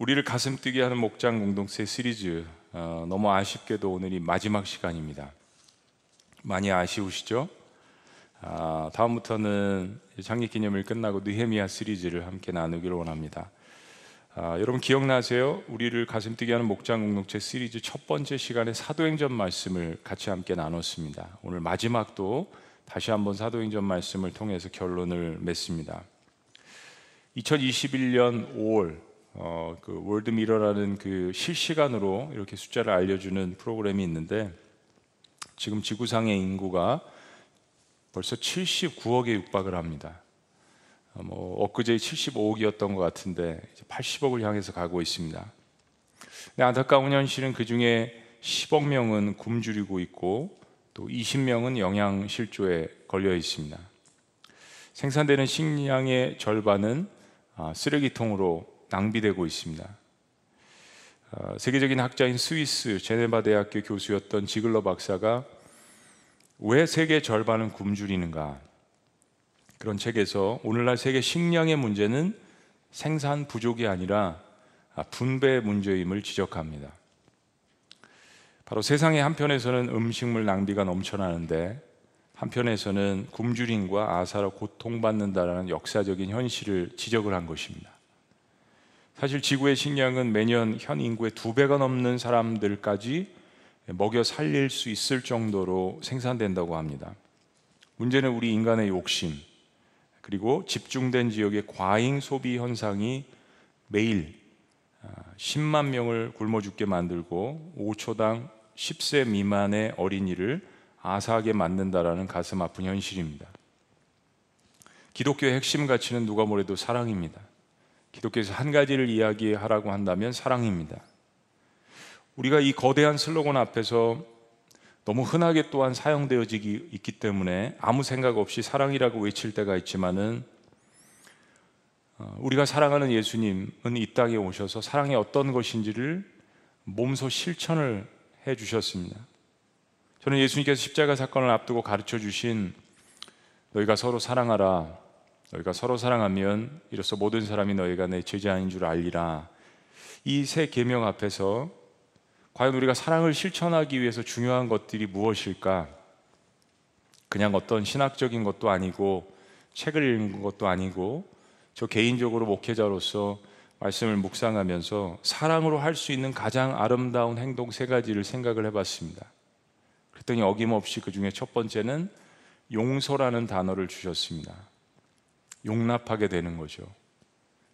우리를 가슴 뛰게 하는 목장 공동체 시리즈 어, 너무 아쉽게도 오늘이 마지막 시간입니다. 많이 아쉬우시죠? 아, 다음부터는 장례기념일 끝나고 느헤미야 시리즈를 함께 나누기를 원합니다. 아, 여러분 기억나세요? 우리를 가슴 뛰게 하는 목장 공동체 시리즈 첫 번째 시간에 사도행전 말씀을 같이 함께 나눴습니다. 오늘 마지막도 다시 한번 사도행전 말씀을 통해서 결론을 맺습니다. 2021년 5월 어, 그 월드미러라는 그 실시간으로 이렇게 숫자를 알려주는 프로그램이 있는데 지금 지구상의 인구가 벌써 79억에 육박을 합니다. 어, 뭐 엊그제 75억이었던 것 같은데 이제 80억을 향해서 가고 있습니다. 근데 안타까운 현실은 그 중에 10억 명은 굶주리고 있고 또 20명은 영양 실조에 걸려 있습니다. 생산되는 식량의 절반은 아, 쓰레기통으로 낭비되고 있습니다. 아, 세계적인 학자인 스위스 제네바 대학교 교수였던 지글러 박사가 왜 세계 절반은 굶주리는가 그런 책에서 오늘날 세계 식량의 문제는 생산 부족이 아니라 분배 문제임을 지적합니다. 바로 세상의 한편에서는 음식물 낭비가 넘쳐나는데 한편에서는 굶주림과 아사로 고통받는다라는 역사적인 현실을 지적을 한 것입니다. 사실 지구의 식량은 매년 현 인구의 두 배가 넘는 사람들까지 먹여 살릴 수 있을 정도로 생산된다고 합니다. 문제는 우리 인간의 욕심, 그리고 집중된 지역의 과잉 소비 현상이 매일 10만 아, 명을 굶어 죽게 만들고 5초당 10세 미만의 어린이를 아사하게 만든다라는 가슴 아픈 현실입니다. 기독교의 핵심 가치는 누가 뭐래도 사랑입니다. 기독교에서 한 가지를 이야기하라고 한다면 사랑입니다. 우리가 이 거대한 슬로건 앞에서 너무 흔하게 또한 사용되어지기 있기 때문에 아무 생각 없이 사랑이라고 외칠 때가 있지만은 어, 우리가 사랑하는 예수님은 이 땅에 오셔서 사랑이 어떤 것인지를 몸소 실천을 해 주셨습니다. 저는 예수님께서 십자가 사건을 앞두고 가르쳐 주신 너희가 서로 사랑하라. 너희가 서로 사랑하면 이로써 모든 사람이 너희가 내 제자인 줄 알리라. 이 세 계명 앞에서 과연 우리가 사랑을 실천하기 위해서 중요한 것들이 무엇일까? 그냥 어떤 신학적인 것도 아니고 책을 읽는 것도 아니고 저 개인적으로 목회자로서 말씀을 묵상하면서 사랑으로 할 수 있는 가장 아름다운 행동 세 가지를 생각을 해봤습니다. 그랬더니 어김없이 그 중에 첫 번째는 용서라는 단어를 주셨습니다. 용납하게 되는 거죠.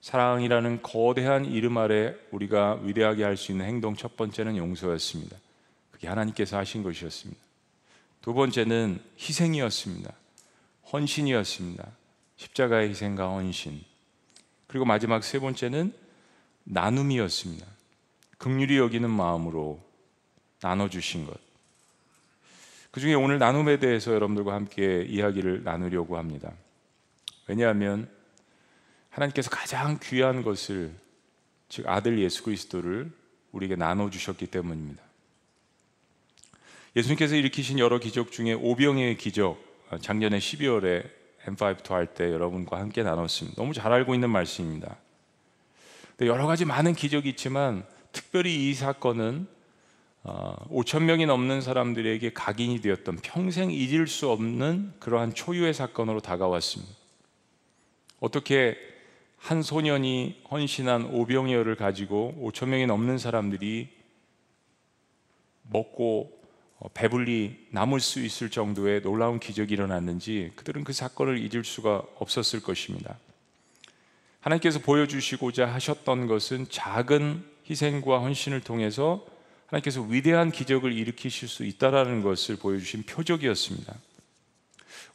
사랑이라는 거대한 이름 아래 우리가 위대하게 할 수 있는 행동 첫 번째는 용서였습니다. 그게 하나님께서 하신 것이었습니다. 두 번째는 희생이었습니다. 헌신이었습니다. 십자가의 희생과 헌신. 그리고 마지막 세 번째는 나눔이었습니다. 극률이 여기는 마음으로 나눠주신 것. 그 중에 오늘 나눔에 대해서 여러분들과 함께 이야기를 나누려고 합니다. 왜냐하면 하나님께서 가장 귀한 것을 즉 아들 예수 그리스도를 우리에게 나눠 주셨기 때문입니다. 예수님께서 일으키신 여러 기적 중에 오병의 기적 작년에 12월에 M5 할때 여러분과 함께 나눴습니다. 너무 잘 알고 있는 말씀입니다. 여러 가지 많은 기적이 있지만 특별히 이 사건은 5천 어, 명이 넘는 사람들에게 각인이 되었던 평생 잊을 수 없는 그러한 초유의 사건으로 다가왔습니다. 어떻게 한 소년이 헌신한 오병이어를 가지고 5천 명이 넘는 사람들이 먹고 어, 배불리 남을 수 있을 정도의 놀라운 기적이 일어났는지 그들은 그 사건을 잊을 수가 없었을 것입니다. 하나님께서 보여주시고자 하셨던 것은 작은 희생과 헌신을 통해서 하나님께서 위대한 기적을 일으키실 수 있다라는 것을 보여주신 표적이었습니다.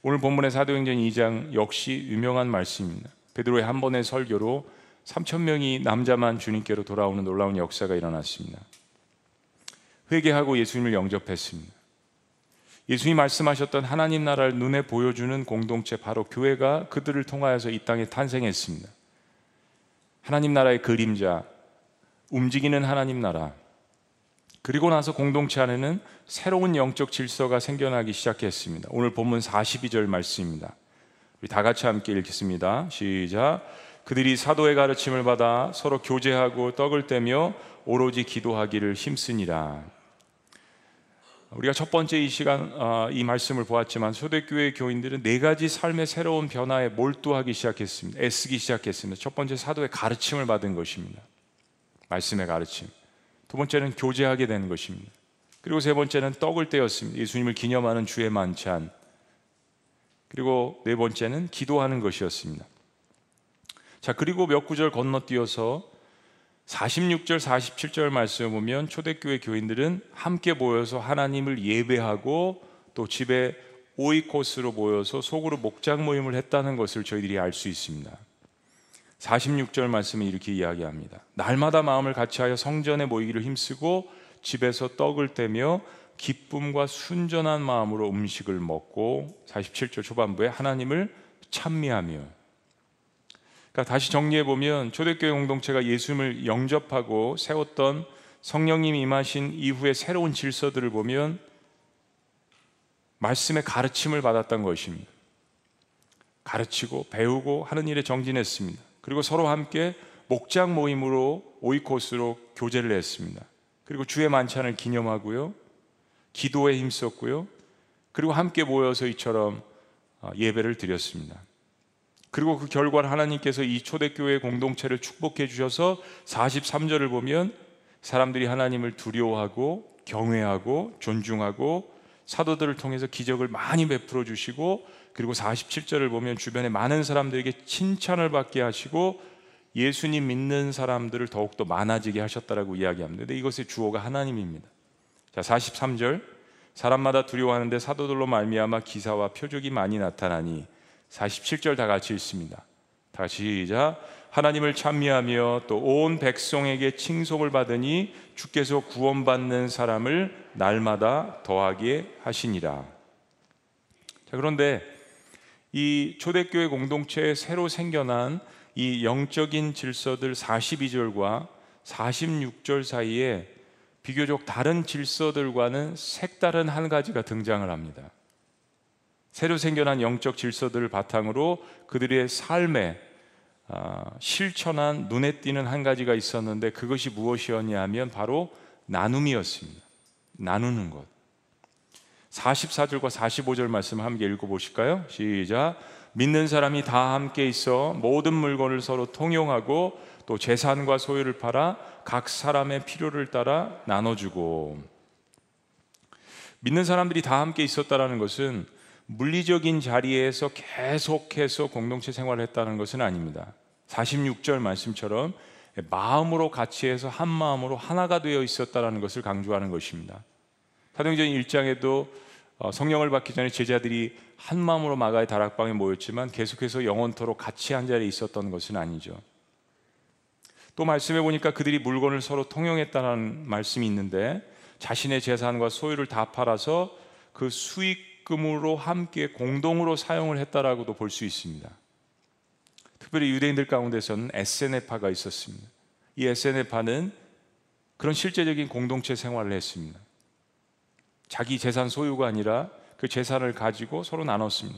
오늘 본문의 사도행전 2장 역시 유명한 말씀입니다. 베드로의 한 번의 설교로 3천 명이 남자만 주님께로 돌아오는 놀라운 역사가 일어났습니다. 회개하고 예수님을 영접했습니다. 예수님이 말씀하셨던 하나님 나라를 눈에 보여주는 공동체 바로 교회가 그들을 통하여서 이 땅에 탄생했습니다. 하나님 나라의 그림자, 움직이는 하나님 나라. 그리고 나서 공동체 안에는 새로운 영적 질서가 생겨나기 시작했습니다. 오늘 본문 42절 말씀입니다. 우리 다 같이 함께 읽겠습니다. 시작. 그들이 사도의 가르침을 받아 서로 교제하고 떡을 떼며 오로지 기도하기를 힘쓰니라. 우리가 첫 번째 이 시간 어, 이 말씀을 보았지만 초대교회 교인들은 네 가지 삶의 새로운 변화에 몰두하기 시작했습니다. 애쓰기 시작했습니다. 첫 번째 사도의 가르침을 받은 것입니다. 말씀의 가르침. 두 번째는 교제하게 되는 것입니다. 그리고 세 번째는 떡을 떼었습니다. 예수님을 기념하는 주의 만찬. 그리고 네 번째는 기도하는 것이었습니다. 자, 그리고 몇 구절 건너뛰어서 46절, 47절 말씀을 보면 초대교회 교인들은 함께 모여서 하나님을 예배하고 또 집에 오이코스로 모여서 속으로 목장 모임을 했다는 것을 저희들이 알 수 있습니다. 46절 말씀에 이렇게 이야기합니다. 날마다 마음을 같이하여 성전에 모이기를 힘쓰고 집에서 떡을 떼며 기쁨과 순전한 마음으로 음식을 먹고 47절 초반부에 하나님을 찬미하며 그러니까 다시 정리해 보면 초대교회 공동체가 예수님을 영접하고 세웠던 성령님이 임하신 이후의 새로운 질서들을 보면 말씀의 가르침을 받았던 것입니다. 가르치고 배우고 하는 일에 정진했습니다. 그리고 서로 함께 목장 모임으로 오이코스로 교제를 했습니다. 그리고 주의 만찬을 기념하고요. 기도에 힘썼고요. 그리고 함께 모여서 이처럼 아, 예배를 드렸습니다. 그리고 그 결과를 하나님께서 이 초대교회 공동체를 축복해 주셔서 43절을 보면 사람들이 하나님을 두려워하고 경외하고 존중하고 사도들을 통해서 기적을 많이 베풀어 주시고 그리고 47절을 보면 주변에 많은 사람들에게 칭찬을 받게 하시고 예수님 믿는 사람들을 더욱더 많아지게 하셨다라고 이야기합니다. 근데 이것의 주어가 하나님입니다. 자, 43절 사람마다 두려워하는데 사도들로 말미암아 기사와 표적이 많이 나타나니 47절 다 같이 읽습니다. 다 같이 시작. 하나님을 찬미하며 또 온 백성에게 칭송을 받으니 주께서 구원받는 사람을 날마다 더하게 하시니라. 자, 그런데 이 초대교회 공동체에 새로 생겨난 이 영적인 질서들 42절과 46절 사이에 비교적 다른 질서들과는 색다른 한 가지가 등장을 합니다. 새로 생겨난 영적 질서들을 바탕으로 그들의 삶에 아, 실천한 눈에 띄는 한 가지가 있었는데 그것이 무엇이었냐 하면 바로 나눔이었습니다. 나누는 것. 44절과 45절 말씀 함께 읽어 보실까요? 시작. 믿는 사람이 다 함께 있어 모든 물건을 서로 통용하고 또 재산과 소유를 팔아 각 사람의 필요를 따라 나눠주고 믿는 사람들이 다 함께 있었다라는 것은 물리적인 자리에서 계속해서 공동체 생활을 했다는 것은 아닙니다. 46절 말씀처럼 마음으로 같이 해서 한 마음으로 하나가 되어 있었다는 것을 강조하는 것입니다. 사도행전 1장에도 어, 성령을 받기 전에 제자들이 한 마음으로 마가의 다락방에 모였지만 계속해서 영원토록 같이 한 자리에 있었던 것은 아니죠. 또 말씀해 보니까 그들이 물건을 서로 통용했다는 말씀이 있는데 자신의 재산과 소유를 다 팔아서 그 수익금으로 함께 공동으로 사용을 했다라고도 볼 수 있습니다. 특별히 유대인들 가운데서는 SNF파가 있었습니다. 이 SNF파는 그런 실제적인 공동체 생활을 했습니다. 자기 재산 소유가 아니라 그 재산을 가지고 서로 나눴습니다.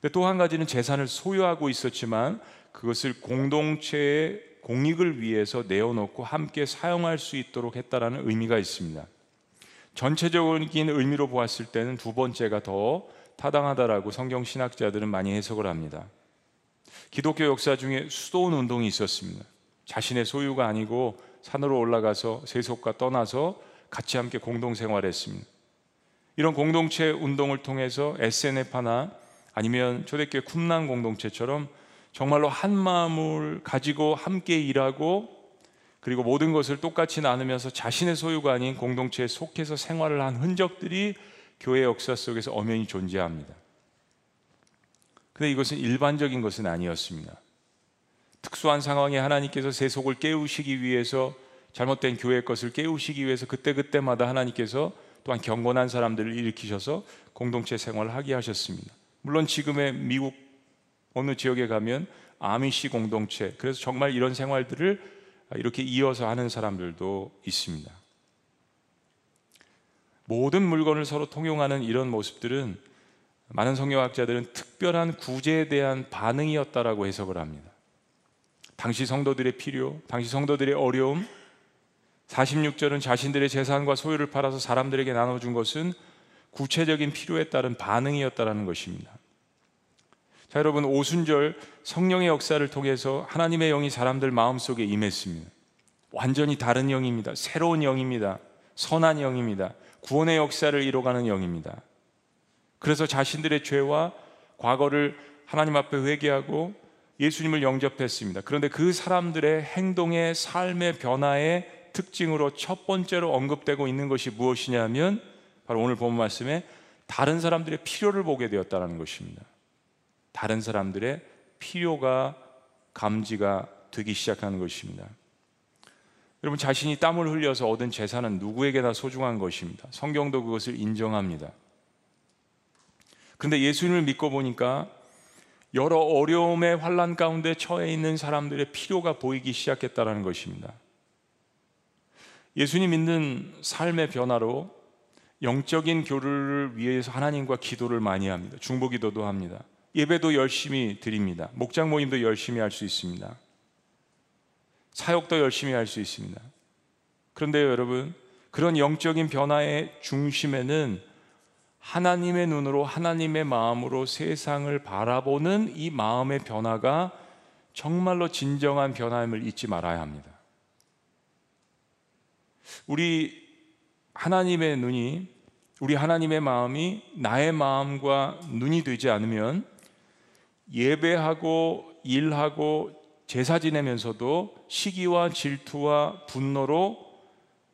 근데 또 한 가지는 재산을 소유하고 있었지만 그것을 공동체의 공익을 위해서 내어놓고 함께 사용할 수 있도록 했다라는 의미가 있습니다. 전체적인 의미로 보았을 때는 두 번째가 더 타당하다라고 성경 신학자들은 많이 해석을 합니다. 기독교 역사 중에 수도원 운동이 있었습니다. 자신의 소유가 아니고 산으로 올라가서 세속과 떠나서 같이 함께 공동 생활했습니다. 이런 공동체 운동을 통해서 SNF나 아니면 초대교회 쿰난 공동체처럼 정말로 한 마음을 가지고 함께 일하고 그리고 모든 것을 똑같이 나누면서 자신의 소유가 아닌 공동체에 속해서 생활을 한 흔적들이 교회 역사 속에서 엄연히 존재합니다. 근데 이것은 일반적인 것은 아니었습니다. 특수한 상황에 하나님께서 세속을 깨우시기 위해서 잘못된 교회 것을 깨우시기 위해서 그때그때마다 하나님께서 또한 경건한 사람들을 일으키셔서 공동체 생활을 하게 하셨습니다. 물론 지금의 미국 어느 지역에 가면 아미시 공동체 그래서 정말 이런 생활들을 이렇게 이어서 하는 사람들도 있습니다. 모든 물건을 서로 통용하는 이런 모습들은 많은 성경학자들은 특별한 구제에 대한 반응이었다라고 해석을 합니다. 당시 성도들의 필요, 당시 성도들의 어려움, 46절은 자신들의 재산과 소유를 팔아서 사람들에게 나눠준 것은 구체적인 필요에 따른 반응이었다라는 것입니다. 자, 여러분 오순절 성령의 역사를 통해서 하나님의 영이 사람들 마음속에 임했습니다. 완전히 다른 영입니다. 새로운 영입니다. 선한 영입니다. 구원의 역사를 이뤄가는 영입니다. 그래서 자신들의 죄와 과거를 하나님 앞에 회개하고 예수님을 영접했습니다. 그런데 그 사람들의 행동의 삶의 변화의 특징으로 첫 번째로 언급되고 있는 것이 무엇이냐면 바로 오늘 본 말씀에 다른 사람들의 필요를 보게 되었다는 것입니다. 다른 사람들의 필요가 감지가 되기 시작하는 것입니다. 여러분 자신이 땀을 흘려서 얻은 재산은 누구에게나 소중한 것입니다. 성경도 그것을 인정합니다. 근데 예수님을 믿고 보니까 여러 어려움의 환란 가운데 처해 있는 사람들의 필요가 보이기 시작했다는 것입니다. 예수님 믿는 삶의 변화로 영적인 교류를 위해서 하나님과 기도를 많이 합니다. 중보 기도도 합니다. 예배도 열심히 드립니다. 목장 모임도 열심히 할 수 있습니다. 사역도 열심히 할 수 있습니다. 그런데 여러분, 그런 영적인 변화의 중심에는 하나님의 눈으로 하나님의 마음으로 세상을 바라보는 이 마음의 변화가 정말로 진정한 변화임을 잊지 말아야 합니다. 우리 하나님의 눈이 우리 하나님의 마음이 나의 마음과 눈이 되지 않으면 예배하고 일하고 제사 지내면서도 시기와 질투와 분노로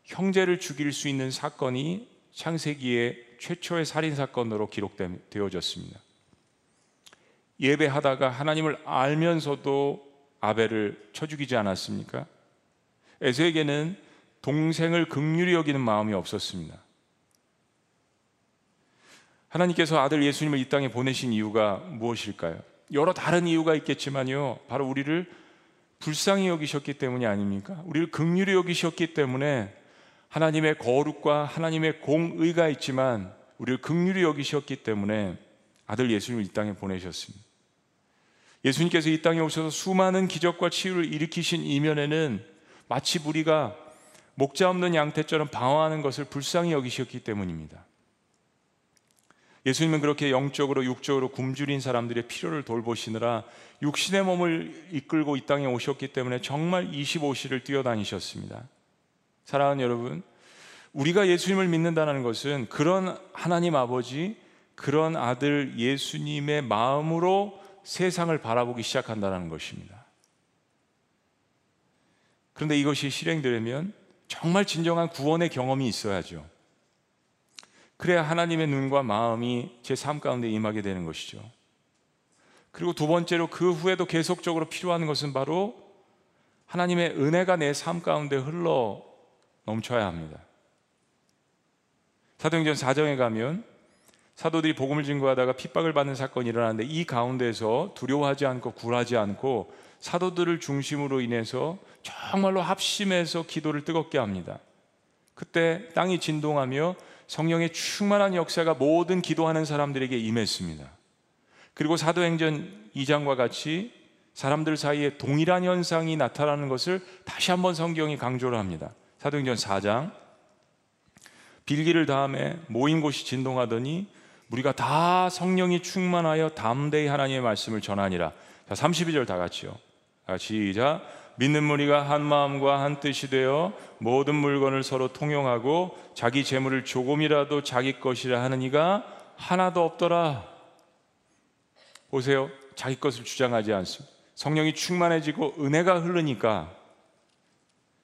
형제를 죽일 수 있는 사건이 창세기의 최초의 살인 사건으로 기록되어졌습니다. 예배하다가 하나님을 알면서도 아벨을 쳐 죽이지 않았습니까? 에서에게는 동생을 극률히 여기는 마음이 없었습니다. 하나님께서 아들 예수님을 이 땅에 보내신 이유가 무엇일까요? 여러 다른 이유가 있겠지만요. 바로 우리를 불쌍히 여기셨기 때문이 아닙니까? 우리를 극률히 여기셨기 때문에 하나님의 거룩과 하나님의 공의가 있지만 우리를 극률히 여기셨기 때문에 아들 예수님을 이 땅에 보내셨습니다. 예수님께서 이 땅에 오셔서 수많은 기적과 치유를 일으키신 이면에는 마치 우리가 목자 없는 양태처럼 방황하는 것을 불쌍히 여기셨기 때문입니다. 예수님은 그렇게 영적으로 육적으로 굶주린 사람들의 필요를 돌보시느라 육신의 몸을 이끌고 이 땅에 오셨기 때문에 정말 25시를 뛰어다니셨습니다. 사랑하는 여러분, 우리가 예수님을 믿는다는 것은 그런 하나님 아버지, 그런 아들 예수님의 마음으로 세상을 바라보기 시작한다는 것입니다. 그런데 이것이 실행되려면 정말 진정한 구원의 경험이 있어야죠. 그래야 하나님의 눈과 마음이 제 삶 가운데 임하게 되는 것이죠. 그리고 두 번째로 그 후에도 계속적으로 필요한 것은 바로 하나님의 은혜가 내 삶 가운데 흘러 넘쳐야 합니다. 사도행전 4장에 가면 사도들이 복음을 증거하다가 핍박을 받는 사건이 일어나는데 이 가운데서 두려워하지 않고 굴하지 않고 사도들을 중심으로 인해서 정말로 합심해서 기도를 뜨겁게 합니다. 그때 땅이 진동하며 성령의 충만한 역사가 모든 기도하는 사람들에게 임했습니다. 그리고 사도행전 2장과 같이 사람들 사이에 동일한 현상이 나타나는 것을 다시 한번 성경이 강조를 합니다. 사도행전 4장 빌기를 다음에 모인 곳이 진동하더니 우리가 다 성령이 충만하여 담대히 하나님의 말씀을 전하니라. 자, 32절 다 같이요. 시작. 믿는 무리가 한 마음과 한 뜻이 되어 모든 물건을 서로 통용하고 자기 재물을 조금이라도 자기 것이라 하는 이가 하나도 없더라. 보세요. 자기 것을 주장하지 않습니다. 성령이 충만해지고 은혜가 흐르니까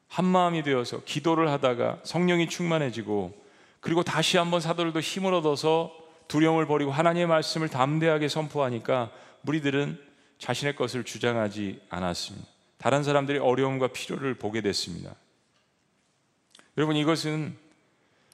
한 마음이 되어서 기도를 하다가 성령이 충만해지고 그리고 다시 한번 사도들도 힘을 얻어서 두려움을 버리고 하나님의 말씀을 담대하게 선포하니까 무리들은 자신의 것을 주장하지 않았습니다. 다른 사람들의 어려움과 필요를 보게 됐습니다. 여러분 이것은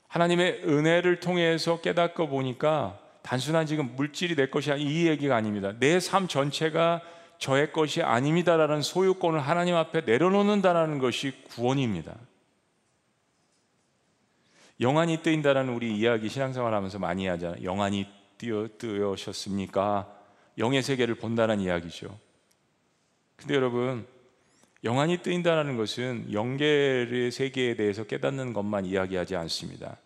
하나님의 은혜를 통해서 깨닫고 보니까 단순한 지금 물질이 내 것이 이 얘기가 아닙니다. 내 삶 전체가 저의 것이 아닙니다라는 소유권을 하나님 앞에 내려놓는다라는 것이 구원입니다. 영안이 뜨인다라는 우리 이야기 신앙생활 하면서 많이 하잖아요. 영안이 뜨여 뜨셨습니까? 영의 세계를 본다는 이야기죠. 근데 여러분 영안이 뜨인다는 것은 영계의 세계에 대해서 깨닫는 것만 이야기하지 않습니다.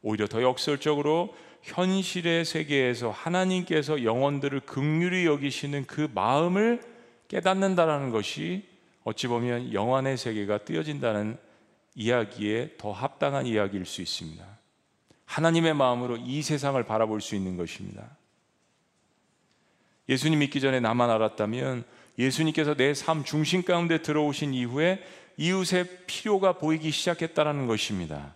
오히려 더 역설적으로 현실의 세계에서 하나님께서 영혼들을 극률히 여기시는 그 마음을 깨닫는다라는 것이 어찌 보면 영안의 세계가 뜨여진다는 이야기에 더 합당한 이야기일 수 있습니다. 하나님의 마음으로 이 세상을 바라볼 수 있는 것입니다. 예수님 믿기 전에 나만 알았다면 예수님께서 내 삶 중심 가운데 들어오신 이후에 이웃의 필요가 보이기 시작했다는 것입니다.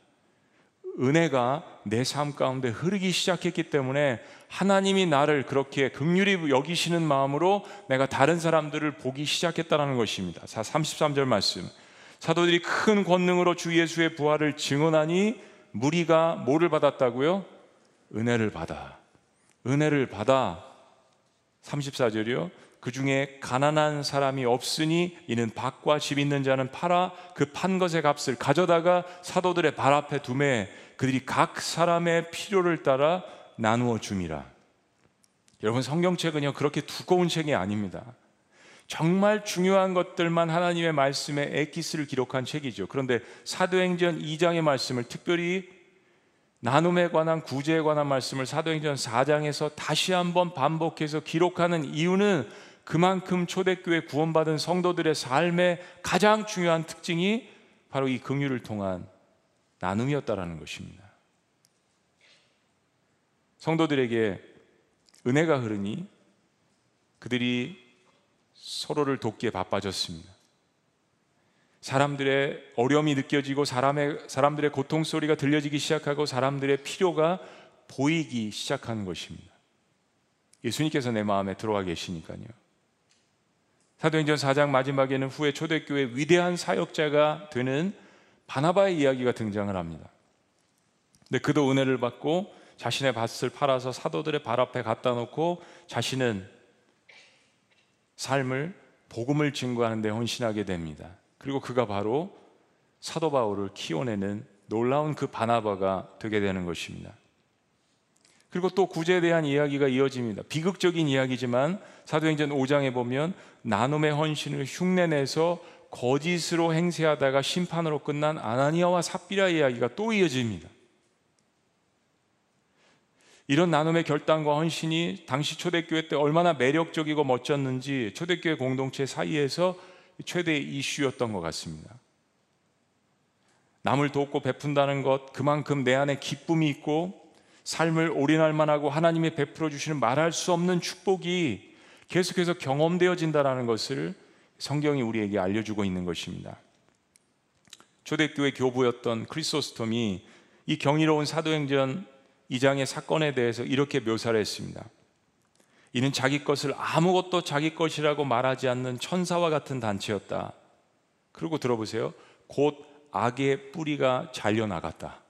은혜가 내 삶 가운데 흐르기 시작했기 때문에 하나님이 나를 그렇게 극률히 여기시는 마음으로 내가 다른 사람들을 보기 시작했다는 것입니다. 33절 말씀. 사도들이 큰 권능으로 주 예수의 부활을 증언하니 무리가 뭐를 받았다고요? 은혜를 받아. 은혜를 받아. 34절이요. 그 중에 가난한 사람이 없으니 이는 밭과 집 있는 자는 팔아 그 판 것의 값을 가져다가 사도들의 발 앞에 두매 그들이 각 사람의 필요를 따라 나누어 줌이라. 여러분 성경책은요 그렇게 두꺼운 책이 아닙니다. 정말 중요한 것들만 하나님의 말씀에 에키스를 기록한 책이죠. 그런데 사도행전 2장의 말씀을 특별히 나눔에 관한 구제에 관한 말씀을 사도행전 4장에서 다시 한번 반복해서 기록하는 이유는 그만큼 초대교회 구원받은 성도들의 삶의 가장 중요한 특징이 바로 이 긍휼을 통한 나눔이었다라는 것입니다. 성도들에게 은혜가 흐르니 그들이 서로를 돕기에 바빠졌습니다. 사람들의 어려움이 느껴지고 사람의 사람들의 고통 소리가 들려지기 시작하고 사람들의 필요가 보이기 시작하는 것입니다. 예수님께서 내 마음에 들어와 계시니까요. 사도행전 4장 마지막에는 후에 초대교회 위대한 사역자가 되는 바나바의 이야기가 등장을 합니다. 근데 그도 은혜를 받고 자신의 밭을 팔아서 사도들의 발 앞에 갖다 놓고 자신은 삶을 복음을 증거하는 데 헌신하게 됩니다. 그리고 그가 바로 사도 바울을 키워내는 놀라운 그 바나바가 되게 되는 것입니다. 그리고 또 구제에 대한 이야기가 이어집니다. 비극적인 이야기지만 사도행전 5장에 보면 나눔의 헌신을 흉내내서 거짓으로 행세하다가 심판으로 끝난 아나니아와 삽비라 이야기가 또 이어집니다. 이런 나눔의 결단과 헌신이 당시 초대교회 때 얼마나 매력적이고 멋졌는지 초대교회 공동체 사이에서 최대의 이슈였던 것 같습니다. 남을 돕고 베푼다는 것, 그만큼 내 안에 기쁨이 있고 삶을 올인할 만하고 하나님이 베풀어 주시는 말할 수 없는 축복이 계속해서 경험되어진다라는 것을 성경이 우리에게 알려주고 있는 것입니다. 초대교회 교부였던 크리소스톰이 이 경이로운 사도행전 2장의 사건에 대해서 이렇게 묘사를 했습니다. 이는 자기 것을 아무것도 자기 것이라고 말하지 않는 천사와 같은 단체였다. 그리고 들어보세요. 곧 악의 뿌리가 잘려 나갔다.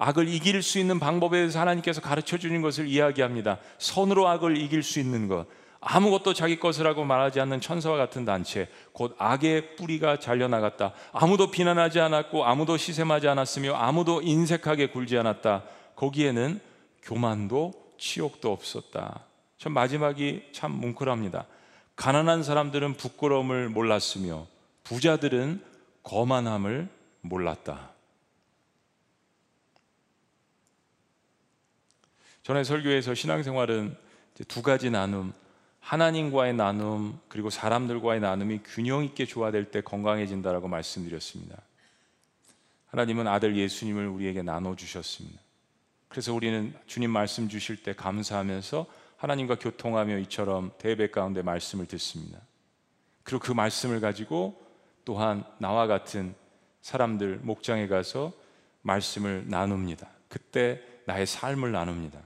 악을 이길 수 있는 방법에 대해서 하나님께서 가르쳐 주는 것을 이야기합니다. 선으로 악을 이길 수 있는 것. 아무것도 자기 것이라고 말하지 않는 천사와 같은 단체, 곧 악의 뿌리가 잘려나갔다. 아무도 비난하지 않았고, 아무도 시샘하지 않았으며, 아무도 인색하게 굴지 않았다. 거기에는 교만도 치욕도 없었다. 전 마지막이 참 뭉클합니다. 가난한 사람들은 부끄러움을 몰랐으며, 부자들은 거만함을 몰랐다. 전에 설교에서 신앙생활은 두 가지 나눔, 하나님과의 나눔 그리고 사람들과의 나눔이 균형 있게 조화될 때 건강해진다라고 말씀드렸습니다. 하나님은 아들 예수님을 우리에게 나눠 주셨습니다. 그래서 우리는 주님 말씀 주실 때 감사하면서 하나님과 교통하며 이처럼 대배 가운데 말씀을 듣습니다. 그리고 그 말씀을 가지고 또한 나와 같은 사람들 목장에 가서 말씀을 나눕니다. 그때 나의 삶을 나눕니다.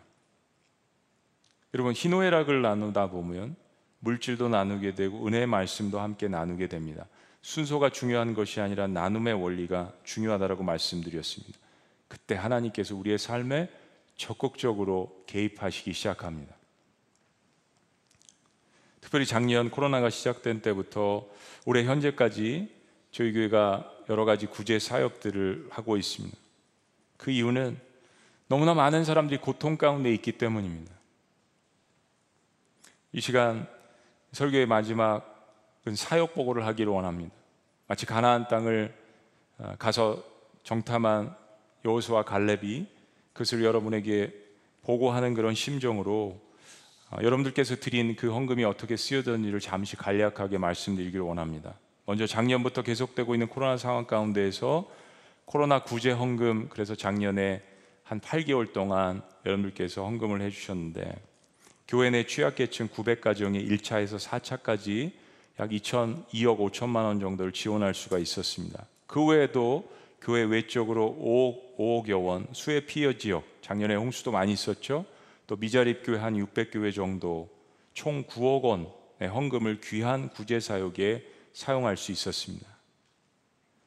여러분 희노애락을 나누다 보면 물질도 나누게 되고 은혜의 말씀도 함께 나누게 됩니다. 순서가 중요한 것이 아니라 나눔의 원리가 중요하다라고 말씀드렸습니다. 그때 하나님께서 우리의 삶에 적극적으로 개입하시기 시작합니다. 특별히 작년 코로나가 시작된 때부터 올해 현재까지 저희 교회가 여러 가지 구제 사역들을 하고 있습니다. 그 이유는 너무나 많은 사람들이 고통 가운데 있기 때문입니다. 이 시간 설교의 마지막 그건 사역 보고를 하기를 원합니다. 마치 가나안 땅을 어, 가서 정탐한 여호수아 갈렙이 그것을 여러분에게 보고하는 그런 심정으로 어, 여러분들께서 드린 그 헌금이 어떻게 쓰여졌는지를 잠시 간략하게 말씀드리기를 원합니다. 먼저 작년부터 계속되고 있는 코로나 상황 가운데에서 코로나 구제 헌금 그래서 작년에 한 8개월 동안 여러분들께서 헌금을 해주셨는데 교회 내 취약계층 900가정의 1차에서 4차까지 약 2천 2억 5천만 원 정도를 지원할 수가 있었습니다. 그 외에도 교회 외적으로 5억, 5억여 원 수해 피해 지역 작년에 홍수도 많이 있었죠. 또 미자립 교회 한 600교회 정도 총 9억 원의 헌금을 귀한 구제 사역에 사용할 수 있었습니다.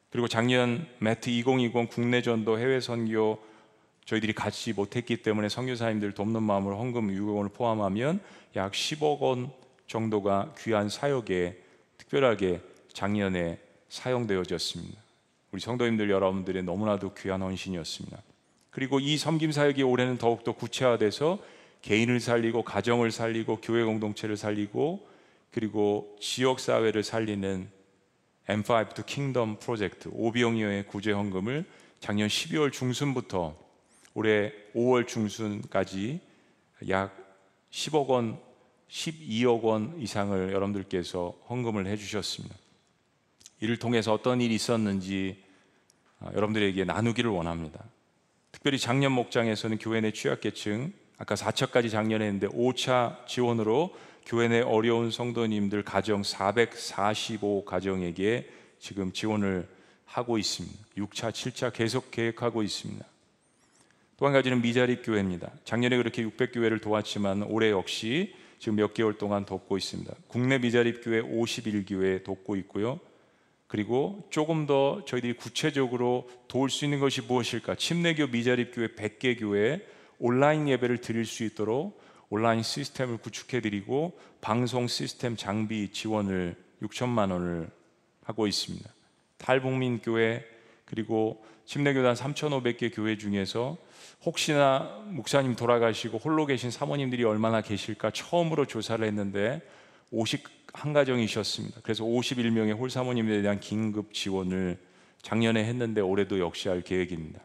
그리고 작년 매트 2020 국내 전도 해외 선교 저희들이 같이 못했기 때문에 선교사님들 돕는 마음으로 헌금 6억 원을 포함하면 약 10억 원 정도가 귀한 사역에 특별하게 작년에 사용되어졌습니다. 우리 성도님들 여러분들의 너무나도 귀한 헌신이었습니다. 그리고 이 섬김 사역이 올해는 더욱더 구체화돼서 개인을 살리고 가정을 살리고 교회 공동체를 살리고 그리고 지역 사회를 살리는 M5 to Kingdom 프로젝트 오비영이의 구제 헌금을 작년 12월 중순부터 올해 5월 중순까지 약 10억 원, 12억 원 이상을 여러분들께서 헌금을 해주셨습니다. 이를 통해서 어떤 일이 있었는지 아, 여러분들에게 나누기를 원합니다. 특별히 작년 목장에서는 교회 내 취약계층 아까 4차까지 작년에 했는데 5차 지원으로 교회 내 어려운 성도님들 가정 445 가정에게 지금 지원을 하고 있습니다. 6차, 7차 계속 계획하고 있습니다. 또 한 가지는 미자립 교회입니다. 작년에 그렇게 600교회를 도왔지만 올해 역시 지금 몇 개월 동안 돕고 있습니다. 국내 미자립 교회 51교회 돕고 있고요. 그리고 조금 더 저희들이 구체적으로 도울 수 있는 것이 무엇일까? 침례교 미자립 교회 100개 교회 온라인 예배를 드릴 수 있도록 온라인 시스템을 구축해 드리고 방송 시스템 장비 지원을 6천만 원을 하고 있습니다. 탈북민 교회 그리고 침례교단 3,500개 교회 중에서 혹시나 목사님 돌아가시고 홀로 계신 사모님들이 얼마나 계실까 처음으로 조사를 했는데 51가정이셨습니다. 그래서 51명의 홀사모님에 대한 긴급 지원을 작년에 했는데 올해도 역시 할 계획입니다.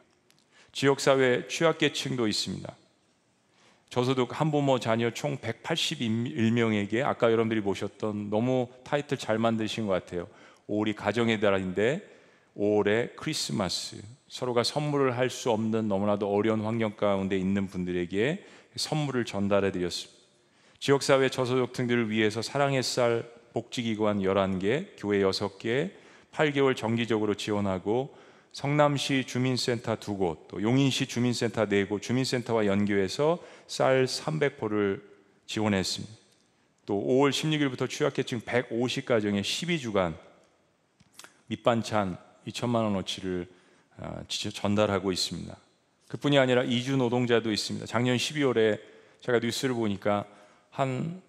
지역사회 취약계층도 있습니다. 저소득 한부모 자녀 총 181명에게 아까 여러분들이 보셨던 너무 타이틀 잘 만드신 것 같아요. 5월이 가정의 달인데 5월에 크리스마스 서로가 선물을 할 수 없는 너무나도 어려운 환경 가운데 있는 분들에게 선물을 전달해 드렸습니다. 지역사회 저소득층들을 위해서 사랑의 쌀 복지기관 11개, 교회 6개, 8개월 정기적으로 지원하고 성남시 주민센터 두 곳, 또 용인시 주민센터 네 곳, 주민센터와 연계해서 쌀 300포를 지원했습니다. 또 5월 16일부터 취약계층 150가정에 12주간 밑반찬 2천만 원어치를 아, 전달하고 있습니다. 그뿐이 아니라 이주 노동자도 있습니다. 작년 12월에 제가 뉴스를 보니까 한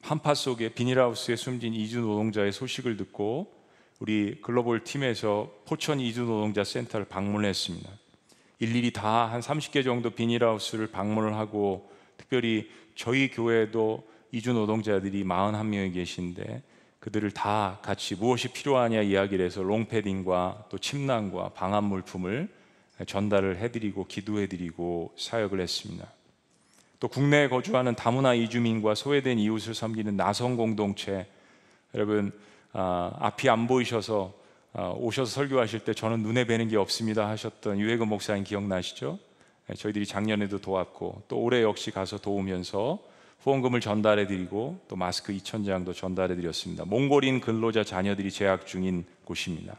한파 속에 비닐하우스에 숨진 이주 노동자의 소식을 듣고 우리 글로벌 팀에서 포천 이주 노동자 센터를 방문했습니다. 일일이 다 한 30개 정도 비닐하우스를 방문을 하고 특별히 저희 교회도 이주 노동자들이 41명이 계신데 그들을 다 같이 무엇이 필요하냐 이야기를 해서 롱패딩과 또 침낭과 방한 물품을 전달을 해드리고 기도해드리고 사역을 했습니다. 또 국내에 거주하는 다문화 이주민과 소외된 이웃을 섬기는 나성 공동체 여러분 아, 앞이 안 보이셔서 아, 오셔서 설교하실 때 저는 눈에 뵈는 게 없습니다 하셨던 유해근 목사님 기억나시죠? 네, 저희들이 작년에도 도왔고 또 올해 역시 가서 도우면서 후원금을 전달해 드리고 또 마스크 2천 장도 전달해 드렸습니다. 몽골인 근로자 자녀들이 재학 중인 곳입니다.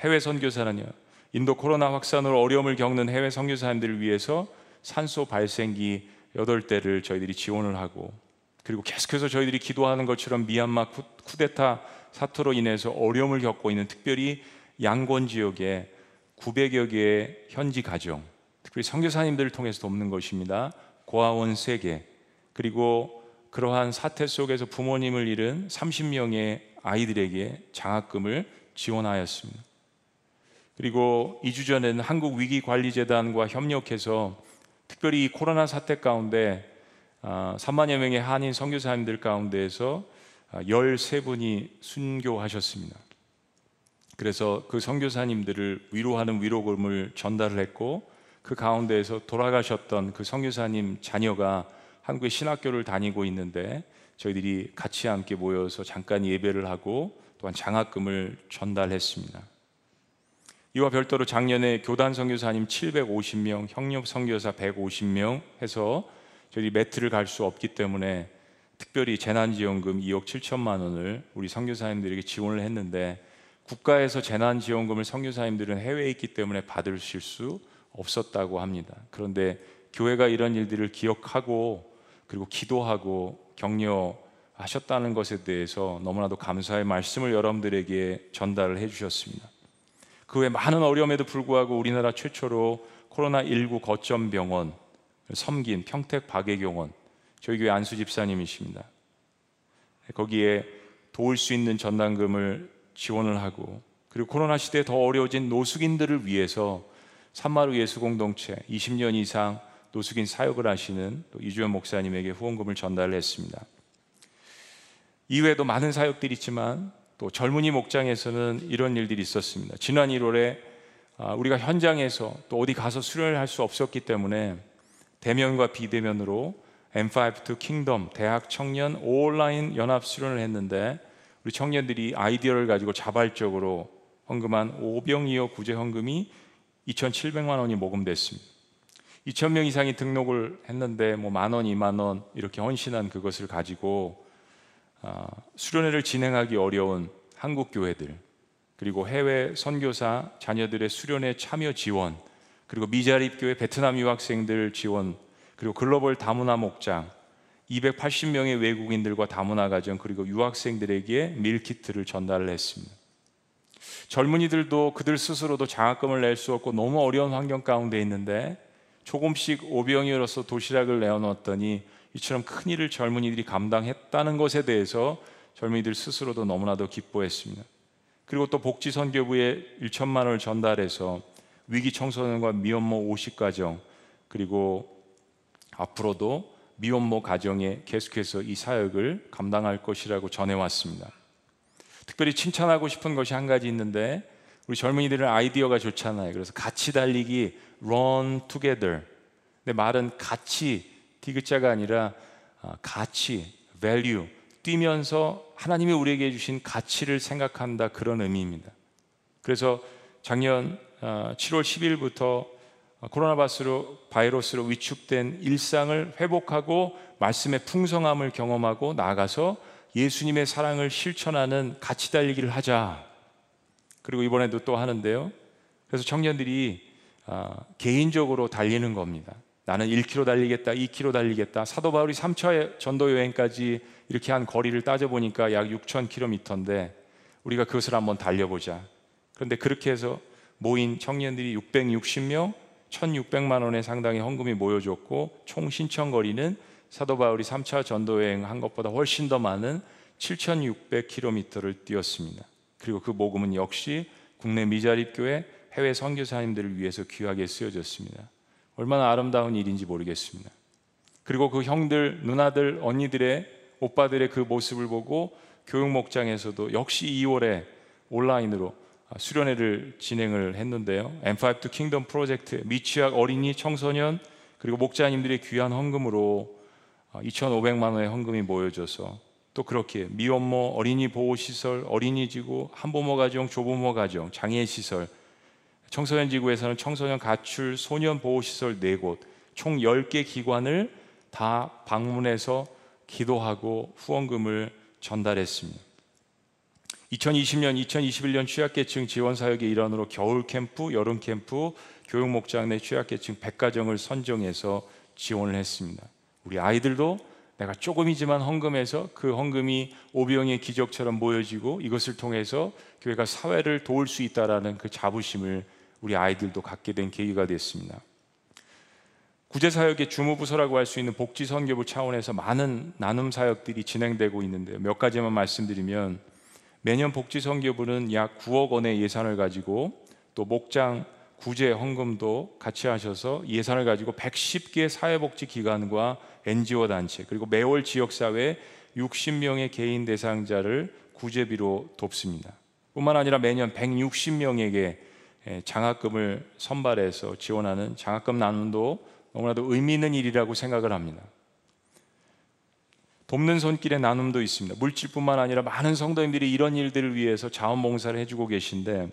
해외 선교사는요. 인도 코로나 확산으로 어려움을 겪는 해외 선교사님들을 위해서 산소 발생기 8대를 저희들이 지원을 하고 그리고 계속해서 저희들이 기도하는 것처럼 미얀마 쿠데타 사태로 인해서 어려움을 겪고 있는 특별히 양곤 지역에 900여 개의 현지 가정, 특별히 선교사님들을 통해서 돕는 것입니다. 고아원 3개, 그리고 그러한 사태 속에서 부모님을 잃은 30명의 아이들에게 장학금을 지원하였습니다. 그리고 2주 전에는 한국위기관리재단과 협력해서 특별히 코로나 사태 가운데 3만여 아, 명의 한인 선교사님들 가운데에서 13분이 순교하셨습니다. 그래서 그 선교사님들을 위로하는 위로금을 전달을 했고 그 가운데에서 돌아가셨던 그 선교사님 자녀가 한국의 신학교를 다니고 있는데 저희들이 같이 함께 모여서 잠깐 예배를 하고 또한 장학금을 전달했습니다. 이와 별도로 작년에 교단 선교사님 750명, 형렵 선교사 150명 해서 저희 매트를 갈 수 없기 때문에 특별히 재난지원금 2억 7천만 원을 우리 선교사님들에게 지원을 했는데 국가에서 재난지원금을 선교사님들은 해외에 있기 때문에 받으실 수 없었다고 합니다. 그런데 교회가 이런 일들을 기억하고 그리고 기도하고 격려하셨다는 것에 대해서 너무나도 감사의 말씀을 여러분들에게 전달을 해주셨습니다. 그 외 많은 어려움에도 불구하고 우리나라 최초로 코로나19 거점 병원 섬긴 평택 박예경원 저희 교회 안수 집사님이십니다. 거기에 도울 수 있는 전담금을 지원을 하고 그리고 코로나 시대에 더 어려워진 노숙인들을 위해서 산마루 예수 공동체 20년 이상 노숙인 사역을 하시는 또 이주연 목사님에게 후원금을 전달했습니다. 이외에도 많은 사역들이 있지만 또 젊은이 목장에서는 이런 일들이 있었습니다. 지난 1월에 아, 우리가 현장에서 또 어디 가서 수련을 할 수 없었기 때문에 대면과 비대면으로 M5 to Kingdom 대학 청년 온라인 연합 수련을 했는데 우리 청년들이 아이디어를 가지고 자발적으로 헌금한 오병이어 구제 헌금이 2,700만 원이 모금됐습니다. 2,000명 이상이 등록을 했는데 뭐 만 원, 2만 원 이렇게 헌신한 그것을 가지고 아, 수련회를 진행하기 어려운 한국 교회들 그리고 해외 선교사 자녀들의 수련회 참여 지원 그리고 미자립 교회 베트남 유학생들 지원 그리고 글로벌 다문화 목장 280명의 외국인들과 다문화 가정 그리고 유학생들에게 밀키트를 전달을 했습니다. 젊은이들도 그들 스스로도 장학금을 낼 수 없고 너무 어려운 환경 가운데 있는데 조금씩 오병이어서 도시락을 내어놓았더니 이처럼 큰 일을 젊은이들이 감당했다는 것에 대해서 젊은이들 스스로도 너무나도 기뻐했습니다. 그리고 또 복지 선교부에 1천만 원을 전달해서 위기 청소년과 미혼모 50가정 그리고 앞으로도 미혼모 가정에 계속해서 이 사역을 감당할 것이라고 전해왔습니다. 특별히 칭찬하고 싶은 것이 한 가지 있는데 우리 젊은이들은 아이디어가 좋잖아요. 그래서 같이 달리기 run together. 근데 말은 같이 디귿자가 아니라 아, 가치, value 뛰면서 하나님이 우리에게 주신 가치를 생각한다 그런 의미입니다. 그래서 작년 7월 아, 10일부터 코로나 바이러스로 위축된 일상을 회복하고 말씀의 풍성함을 경험하고 나아가서 예수님의 사랑을 실천하는 같이 달리기를 하자. 그리고 이번에도 또 하는데요. 그래서 청년들이 아, 개인적으로 달리는 겁니다. 나는 1km 달리겠다, 2km 달리겠다. 사도 바울이 3차 전도 여행까지 이렇게 한 거리를 따져 보니까 약 6,000km인데 우리가 그것을 한번 달려보자. 그런데 그렇게 해서 모인 청년들이 660명, 1,600만 원의 상당의 헌금이 모여졌고 총 신청 거리는 사도 바울이 3차 전도 여행 한 것보다 훨씬 더 많은 7,600km를 뛰었습니다. 그리고 그 모금은 역시 국내 미자립 교회 해외 선교사님들을 위해서 귀하게 쓰여졌습니다. 얼마나 아름다운 일인지 모르겠습니다. 그리고 그 형들, 누나들, 언니들의 오빠들의 그 모습을 보고 교육 목장에서도 역시 2월에 온라인으로 수련회를 진행을 했는데요. M5 to Kingdom 프로젝트 미취학 어린이 청소년 그리고 목자님들의 귀한 헌금으로 2,500만 원의 헌금이 모여져서 또 그렇게 미혼모 어린이 보호 시설, 어린이 지구, 한부모 가정, 조부모 가정, 장애 시설, 청소년 지구에서는 청소년 가출 소년 보호 시설 4곳, 총 10개 기관을 다 방문해서 기도하고 후원금을 전달했습니다. 2020년, 2021년 취약계층 지원 사역의 일환으로 겨울 캠프, 여름 캠프, 교육 목장 내 취약계층 100가정을 선정해서 지원을 했습니다. 우리 아이들도 내가 조금이지만 헌금해서 그 헌금이 오병의 기적처럼 모여지고 이것을 통해서 교회가 사회를 도울 수 있다라는 그 자부심을 우리 아이들도 갖게 된 계기가 됐습니다. 구제 사역의 주무부서라고 할 수 있는 복지 선교부 차원에서 많은 나눔 사역들이 진행되고 있는데 몇 가지만 말씀드리면 매년 복지 선교부는 약 9억 원의 예산을 가지고 또 목장 구제 헌금도 같이 하셔서 예산을 가지고 110개 사회복지 기관과 NGO 단체 그리고 매월 지역 사회 60명의 개인 대상자를 구제비로 돕습니다. 뿐만 아니라 매년 160명에게 장학금을 선발해서 지원하는 장학금 나눔도 너무나도 의미 있는 일이라고 생각을 합니다. 돕는 손길의 나눔도 있습니다. 물질뿐만 아니라 많은 성도님들이 이런 일들을 위해서 자원봉사를 해주고 계신데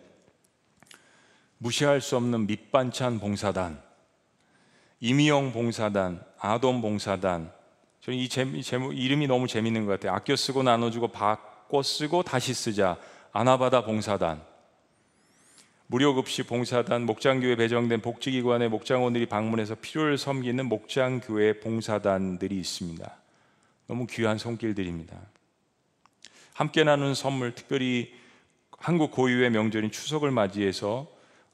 무시할 수 없는 밑반찬 봉사단, 이미영 봉사단, 아돔 봉사단. 저는 이 제목, 제목 이름이 너무 재밌는 것 같아요. 아껴 쓰고 나눠주고 바꿔 쓰고 다시 쓰자. 아나바다 봉사단. 무료급식 봉사단, 목장교회 배정된 복지기관의 목장원들이 방문해서 필요를 섬기는 목장교회 봉사단들이 있습니다. 너무 귀한 손길들입니다. 함께 나눈 선물, 특별히 한국 고유의 명절인 추석을 맞이해서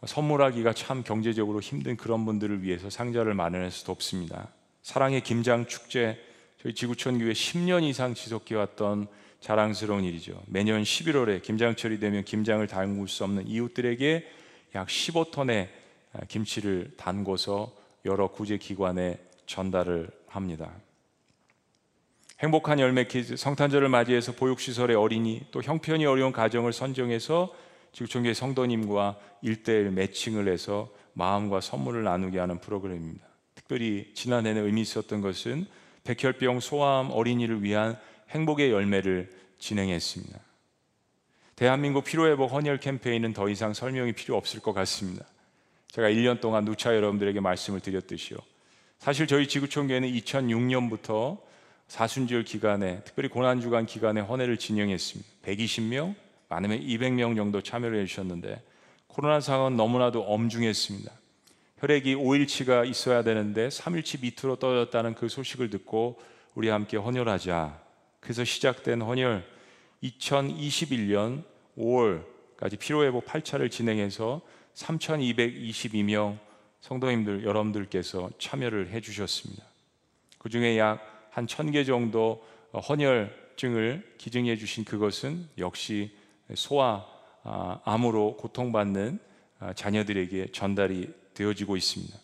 선물하기가 참 경제적으로 힘든 그런 분들을 위해서 상자를 마련해서 돕습니다. 사랑의 김장 축제 저희 지구촌 교회 10년 이상 지속해 왔던 자랑스러운 일이죠. 매년 11월에 김장철이 되면 김장을 담글 수 없는 이웃들에게 약 15톤의 김치를 담궈서 여러 구제 기관에 전달을 합니다. 행복한 열매 키즈 성탄절을 맞이해서 보육시설의 어린이 또 형편이 어려운 가정을 선정해서 지구촌교회 성도님과 일대일 매칭을 해서 마음과 선물을 나누게 하는 프로그램입니다. 특별히 지난해는 의미 있었던 것은 백혈병 소아암 어린이를 위한 행복의 열매를 진행했습니다. 대한민국 피로회복 헌혈 캠페인은 더 이상 설명이 필요 없을 것 같습니다. 제가 1년 동안 누차 여러분들에게 말씀을 드렸듯이요. 사실 저희 지구촌교회는 2006년부터 사순절 기간에 특별히 고난주간 기간에 헌혜를 진행했습니다. 120명, 많으면 200명 정도 참여를 해주셨는데 코로나 상황은 너무나도 엄중했습니다. 혈액이 5일치가 있어야 되는데 3일치 밑으로 떨어졌다는 그 소식을 듣고 우리 함께 헌혈하자. 그래서 시작된 헌혈 2021년 5월까지 피로회복 8차를 진행해서 3,222명 성도님들 여러분들께서 참여를 해주셨습니다. 그 중에 약 한 천 개 정도 헌혈증을 기증해 주신 그것은 역시 소아 아, 암으로 고통받는 아, 자녀들에게 전달이 되어지고 있습니다.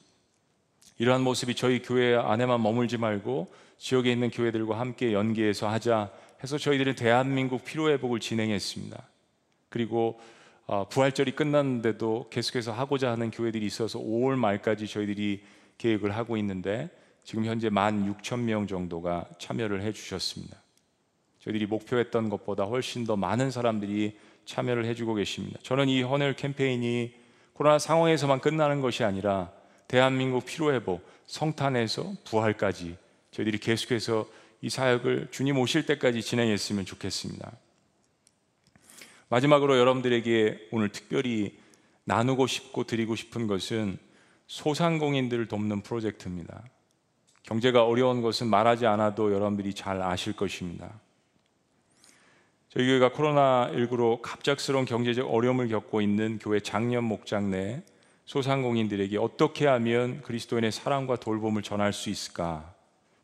이러한 모습이 저희 교회 안에만 머물지 말고 지역에 있는 교회들과 함께 연계해서 하자 해서 저희들은 대한민국 피로회복을 진행했습니다. 그리고 아, 부활절이 끝났는데도 계속해서 하고자 하는 교회들이 있어서 5월 말까지 저희들이 계획을 하고 있는데 지금 현재 1만 6천 명 정도가 참여를 해 주셨습니다. 저희들이 목표했던 것보다 훨씬 더 많은 사람들이 참여를 해주고 계십니다. 저는 이 헌혈 캠페인이 코로나 상황에서만 끝나는 것이 아니라 대한민국 피로회복, 성탄에서 부활까지 저희들이 계속해서 이 사역을 주님 오실 때까지 진행했으면 좋겠습니다. 마지막으로 여러분들에게 오늘 특별히 나누고 싶고 드리고 싶은 것은 소상공인들을 돕는 프로젝트입니다. 경제가 어려운 것은 말하지 않아도 여러분들이 잘 아실 것입니다. 저희 교회가 코로나19로 갑작스러운 경제적 어려움을 겪고 있는 교회 장년 목장 내 소상공인들에게 어떻게 하면 그리스도인의 사랑과 돌봄을 전할 수 있을까?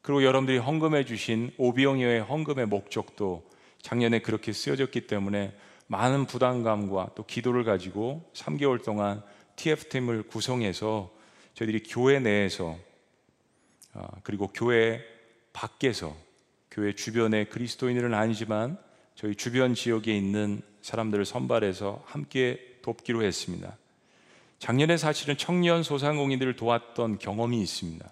그리고 여러분들이 헌금해 주신 오비영여의 헌금의 목적도 작년에 그렇게 쓰여졌기 때문에 많은 부담감과 또 기도를 가지고 3개월 동안 TF팀을 구성해서 저희들이 교회 내에서 아, 그리고 교회 밖에서 교회 주변에 그리스도인들은 아니지만 저희 주변 지역에 있는 사람들을 선발해서 함께 돕기로 했습니다. 작년에 사실은 청년 소상공인들을 도왔던 경험이 있습니다.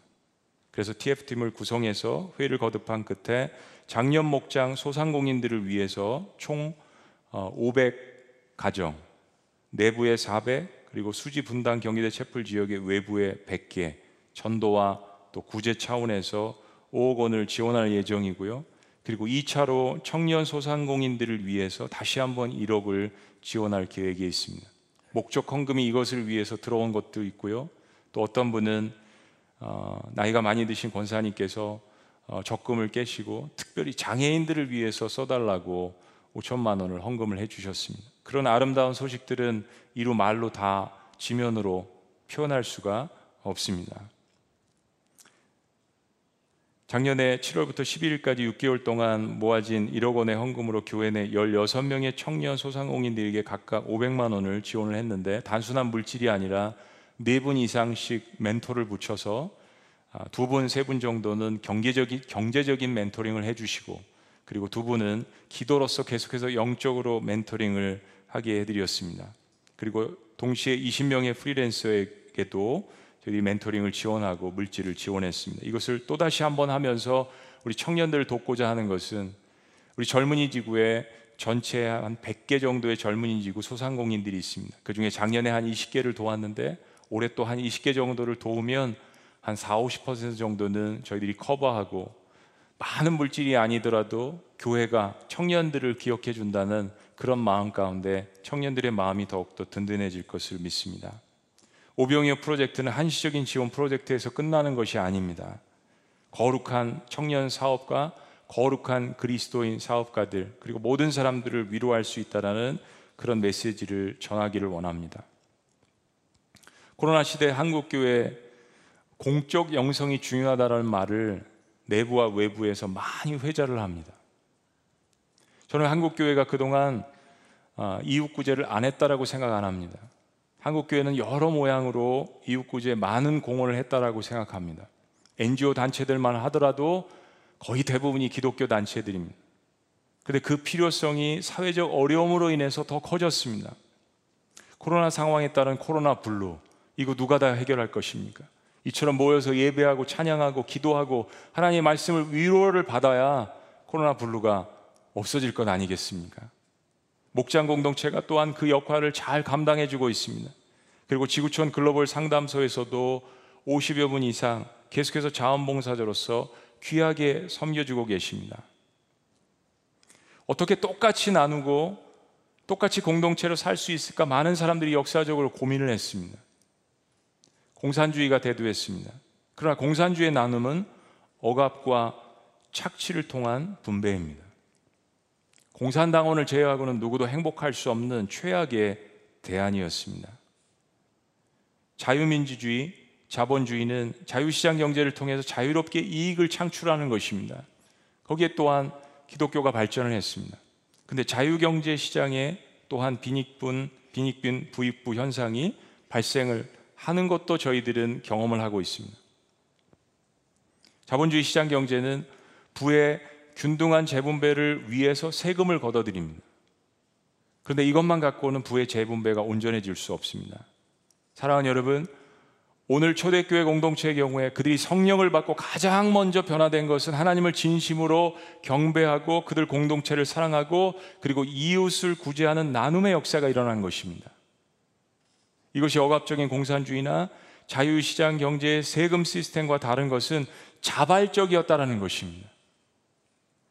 그래서 TF팀을 구성해서 회의를 거듭한 끝에 작년 목장 소상공인들을 위해서 총 500가정, 어, 내부에 400, 그리고 수지 분당 경기대 채플 지역의 외부에 100개 전도와 또 구제 차원에서 5억 원을 지원할 예정이고요. 그리고 2차로 청년 소상공인들을 위해서 다시 한번 1억을 지원할 계획이 있습니다. 목적 헌금이 이것을 위해서 들어온 것도 있고요. 또 어떤 분은 어, 나이가 많이 드신 권사님께서 어, 적금을 깨시고 특별히 장애인들을 위해서 써달라고 5천만 원을 헌금을 해주셨습니다. 그런 아름다운 소식들은 이루 말로 다 지면으로 표현할 수가 없습니다. 작년에 7월부터 12일까지 6개월 동안 모아진 1억 원의 헌금으로 교회 내 16명의 청년 소상공인들에게 각각 500만 원을 지원을 했는데 단순한 물질이 아니라 네 분 이상씩 멘토를 붙여서 아, 두 분, 세 분 정도는 경제적인, 경제적인 멘토링을 해주시고 그리고 두 분은 기도로서 계속해서 영적으로 멘토링을 하게 해드렸습니다. 그리고 동시에 20명의 프리랜서에게도 저희 멘토링을 지원하고 물질을 지원했습니다. 이것을 또다시 한번 하면서 우리 청년들을 돕고자 하는 것은 우리 젊은이 지구에 전체 한 100개 정도의 젊은이 지구 소상공인들이 있습니다. 그 중에 작년에 한 20개를 도왔는데 올해 또 한 20개 정도를 도우면 한 4, 50% 정도는 저희들이 커버하고 많은 물질이 아니더라도 교회가 청년들을 기억해 준다는 그런 마음 가운데 청년들의 마음이 더욱더 든든해질 것을 믿습니다. 오병이어 프로젝트는 한시적인 지원 프로젝트에서 끝나는 것이 아닙니다. 거룩한 청년 사업가, 거룩한 그리스도인 사업가들, 그리고 모든 사람들을 위로할 수 있다라는 그런 메시지를 전하기를 원합니다. 코로나 시대 한국 교회 공적 영성이 중요하다는 말을 내부와 외부에서 많이 회자를 합니다. 저는 한국 교회가 그동안 아, 이웃 구제를 안 했다라고 생각 안 합니다. 한국 교회는 여러 모양으로 이웃 구제에 많은 공헌을 했다라고 생각합니다. NGO 단체들만 하더라도 거의 대부분이 기독교 단체들입니다. 근데 그 필요성이 사회적 어려움으로 인해서 더 커졌습니다. 코로나 상황에 따른 코로나 블루 이거 누가 다 해결할 것입니까? 이처럼 모여서 예배하고 찬양하고 기도하고 하나님의 말씀을 위로를 받아야 코로나 블루가 없어질 것 아니겠습니까? 목장 공동체가 또한 그 역할을 잘 감당해 주고 있습니다. 그리고 지구촌 글로벌 상담소에서도 50여 분 이상 계속해서 자원봉사자로서 귀하게 섬겨주고 계십니다. 어떻게 똑같이 나누고 똑같이 공동체로 살 수 있을까 많은 사람들이 역사적으로 고민을 했습니다. 공산주의가 대두했습니다. 그러나 공산주의 나눔은 억압과 착취를 통한 분배입니다. 공산당원을 제외하고는 누구도 행복할 수 없는 최악의 대안이었습니다. 자유민주주의, 자본주의는 자유시장 경제를 통해서 자유롭게 이익을 창출하는 것입니다. 거기에 또한 기독교가 발전을 했습니다. 근데 자유경제 시장에 또한 빈익분, 빈익빈 부익부 현상이 발생을 하는 것도 저희들은 경험을 하고 있습니다. 자본주의 시장 경제는 부의 균등한 재분배를 위해서 세금을 걷어들입니다. 그런데 이것만 갖고는 부의 재분배가 온전해질 수 없습니다. 사랑하는 여러분, 오늘 초대교회 공동체의 경우에 그들이 성령을 받고 가장 먼저 변화된 것은 하나님을 진심으로 경배하고 그들 공동체를 사랑하고 그리고 이웃을 구제하는 나눔의 역사가 일어난 것입니다. 이것이 억압적인 공산주의나 자유시장 경제의 세금 시스템과 다른 것은 자발적이었다라는 것입니다.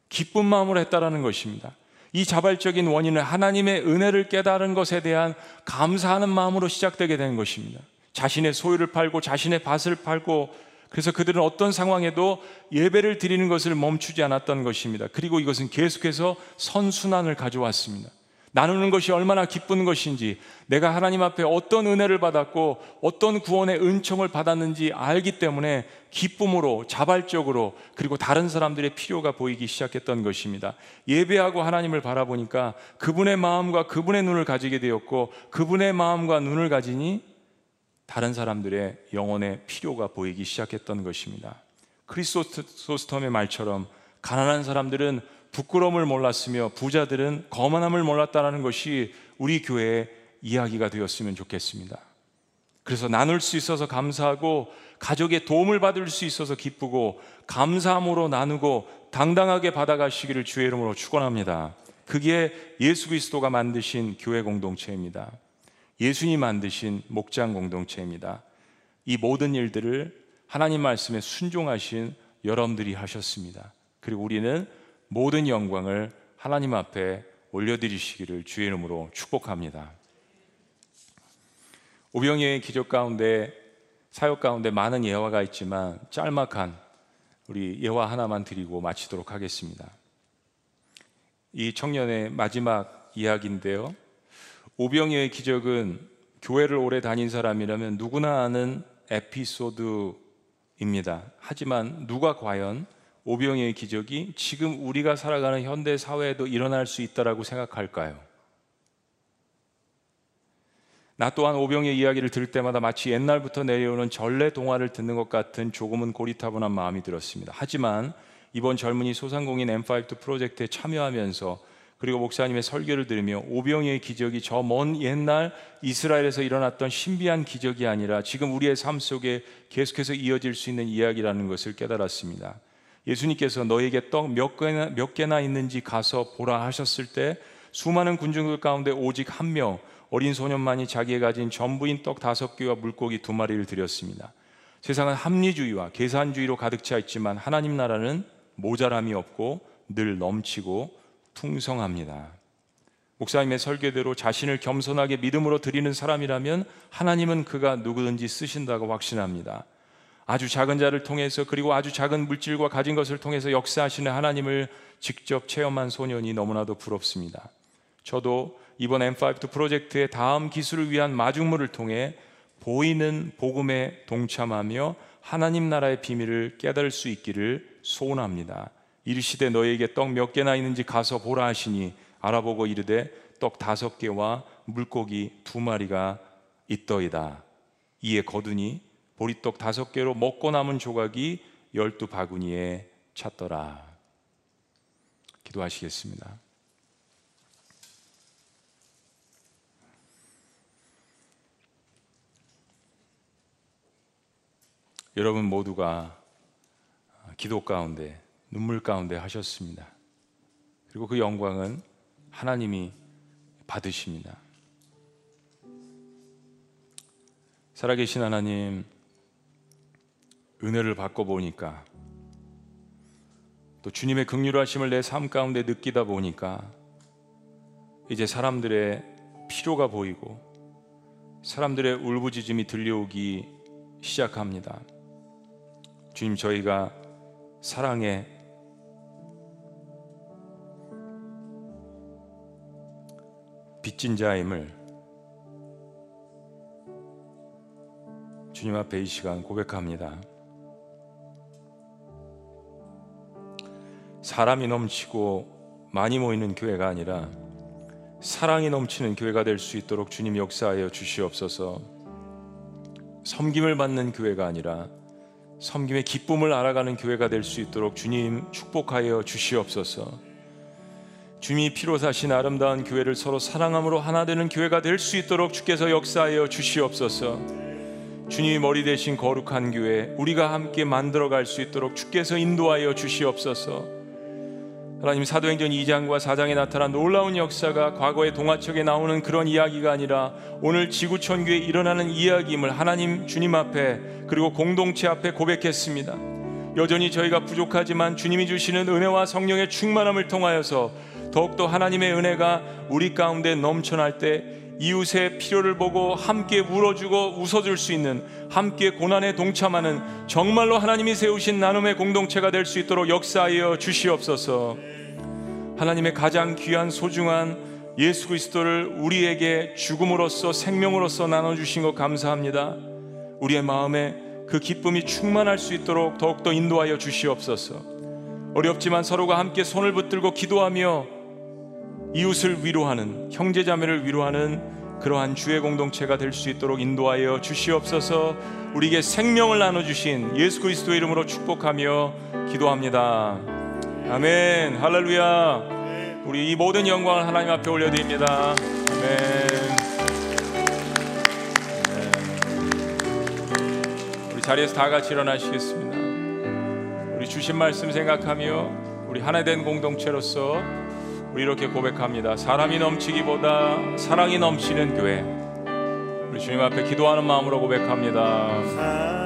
기쁜 마음으로 했다라는 것입니다. 이 자발적인 원인은 하나님의 은혜를 깨달은 것에 대한 감사하는 마음으로 시작되게 된 것입니다. 자신의 소유를 팔고 자신의 밭을 팔고 그래서 그들은 어떤 상황에도 예배를 드리는 것을 멈추지 않았던 것입니다. 그리고 이것은 계속해서 선순환을 가져왔습니다. 나누는 것이 얼마나 기쁜 것인지, 내가 하나님 앞에 어떤 은혜를 받았고 어떤 구원의 은총을 받았는지 알기 때문에 기쁨으로 자발적으로 그리고 다른 사람들의 필요가 보이기 시작했던 것입니다. 예배하고 하나님을 바라보니까 그분의 마음과 그분의 눈을 가지게 되었고 그분의 마음과 눈을 가지니 다른 사람들의 영혼의 필요가 보이기 시작했던 것입니다. 크리스토스톰의 말처럼 가난한 사람들은 부끄러움을 몰랐으며 부자들은 거만함을 몰랐다는 것이 우리 교회의 이야기가 되었으면 좋겠습니다. 그래서 나눌 수 있어서 감사하고 가족의 도움을 받을 수 있어서 기쁘고 감사함으로 나누고 당당하게 받아가시기를 주의 이름으로 축원합니다. 그게 예수 그리스도가 만드신 교회 공동체입니다. 예수님 만드신 목장 공동체입니다. 이 모든 일들을 하나님 말씀에 순종하신 여러분들이 하셨습니다. 그리고 우리는 모든 영광을 하나님 앞에 올려드리시기를 주의 이름으로 축복합니다. 오병이의 기적 가운데 사역 가운데 많은 예화가 있지만 짤막한 우리 예화 하나만 드리고 마치도록 하겠습니다. 이 청년의 마지막 이야기인데요. 오병이의 기적은 교회를 오래 다닌 사람이라면 누구나 아는 에피소드입니다. 하지만 누가 과연 오병이의 기적이 지금 우리가 살아가는 현대 사회에도 일어날 수 있다라고 생각할까요? 나 또한 오병의 이야기를 들을 때마다 마치 옛날부터 내려오는 전래 동화를 듣는 것 같은 조금은 고리타분한 마음이 들었습니다. 하지만 이번 젊은이 소상공인 M5 프로젝트에 참여하면서 그리고 목사님의 설교를 들으며 오병이의 기적이 저 먼 옛날 이스라엘에서 일어났던 신비한 기적이 아니라 지금 우리의 삶 속에 계속해서 이어질 수 있는 이야기라는 것을 깨달았습니다. 예수님께서 너에게 떡 몇 개나, 몇 개나 있는지 가서 보라 하셨을 때 수많은 군중들 가운데 오직 한 명 어린 소년만이 자기가 가진 전부인 떡 다섯 개와 물고기 두 마리를 드렸습니다. 세상은 합리주의와 계산주의로 가득 차 있지만 하나님 나라는 모자람이 없고 늘 넘치고 풍성합니다. 목사님의 설계대로 자신을 겸손하게 믿음으로 드리는 사람이라면 하나님은 그가 누구든지 쓰신다고 확신합니다. 아주 작은 자를 통해서 그리고 아주 작은 물질과 가진 것을 통해서 역사하시는 하나님을 직접 체험한 소년이 너무나도 부럽습니다. 저도 이번 M5 프로젝트의 다음 기술을 위한 마중물을 통해 보이는 복음에 동참하며 하나님 나라의 비밀을 깨달을 수 있기를 소원합니다. 이르시되 너에게 떡 몇 개나 있는지 가서 보라 하시니 알아보고 이르되 떡 다섯 개와 물고기 두 마리가 있더이다. 이에 거두니 보리떡 다섯 개로 먹고 남은 조각이 열두 바구니에 찼더라. 기도하시겠습니다. 여러분 모두가 기도 가운데 눈물 가운데 하셨습니다. 그리고 그 영광은 하나님이 받으십니다. 살아계신 하나님, 은혜를 받고 보니까 또 주님의 극률하심을 내 삶 가운데 느끼다 보니까 이제 사람들의 필요가 보이고 사람들의 울부짖음이 들려오기 시작합니다. 주님 저희가 사랑의 빚진 자임을 주님 앞에 이 시간 고백합니다. 사람이 넘치고 많이 모이는 교회가 아니라 사랑이 넘치는 교회가 될 수 있도록 주님 역사하여 주시옵소서. 섬김을 받는 교회가 아니라 섬김의 기쁨을 알아가는 교회가 될 수 있도록 주님 축복하여 주시옵소서. 주님이 피로 사신 아름다운 교회를 서로 사랑함으로 하나 되는 교회가 될 수 있도록 주께서 역사하여 주시옵소서. 주님이 머리 대신 거룩한 교회 우리가 함께 만들어 갈 수 있도록 주께서 인도하여 주시옵소서. 하나님 사도행전 2장과 4장에 나타난 놀라운 역사가 과거의 동화책에 나오는 그런 이야기가 아니라 오늘 지구촌 교회에 일어나는 이야기임을 하나님 주님 앞에 그리고 공동체 앞에 고백했습니다. 여전히 저희가 부족하지만 주님이 주시는 은혜와 성령의 충만함을 통하여서 더욱더 하나님의 은혜가 우리 가운데 넘쳐날 때 이웃의 필요를 보고 함께 울어주고 웃어줄 수 있는 함께 고난에 동참하는 정말로 하나님이 세우신 나눔의 공동체가 될 수 있도록 역사하여 주시옵소서. 하나님의 가장 귀한 소중한 예수 그리스도를 우리에게 죽음으로써 생명으로서 나눠주신 것 감사합니다. 우리의 마음에 그 기쁨이 충만할 수 있도록 더욱더 인도하여 주시옵소서. 어렵지만 서로가 함께 손을 붙들고 기도하며 이웃을 위로하는 형제자매를 위로하는 그러한 주의 공동체가 될 수 있도록 인도하여 주시옵소서. 우리에게 생명을 나눠 주신 예수 그리스도의 이름으로 축복하며 기도합니다. 아멘. 할렐루야. 우리 이 모든 영광을 하나님 앞에 올려드립니다. 아멘. 자리에서 다 같이 일어나시겠습니다. 우리 주신 말씀 생각하며 우리 하나 된 공동체로서 우리 이렇게 고백합니다. 사람이 넘치기보다 사랑이 넘치는 교회. 우리 주님 앞에 기도하는 마음으로 고백합니다.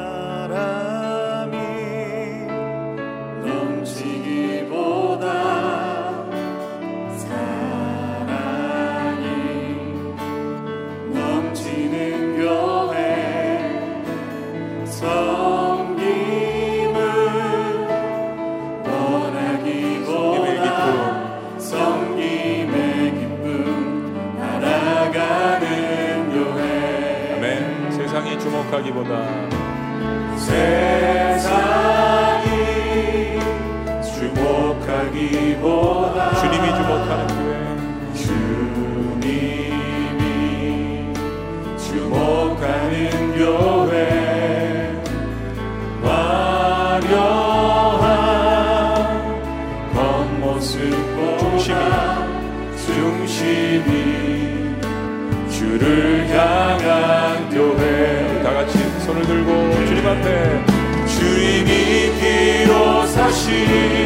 주목하기보다. 세상이 주목하기보다 사신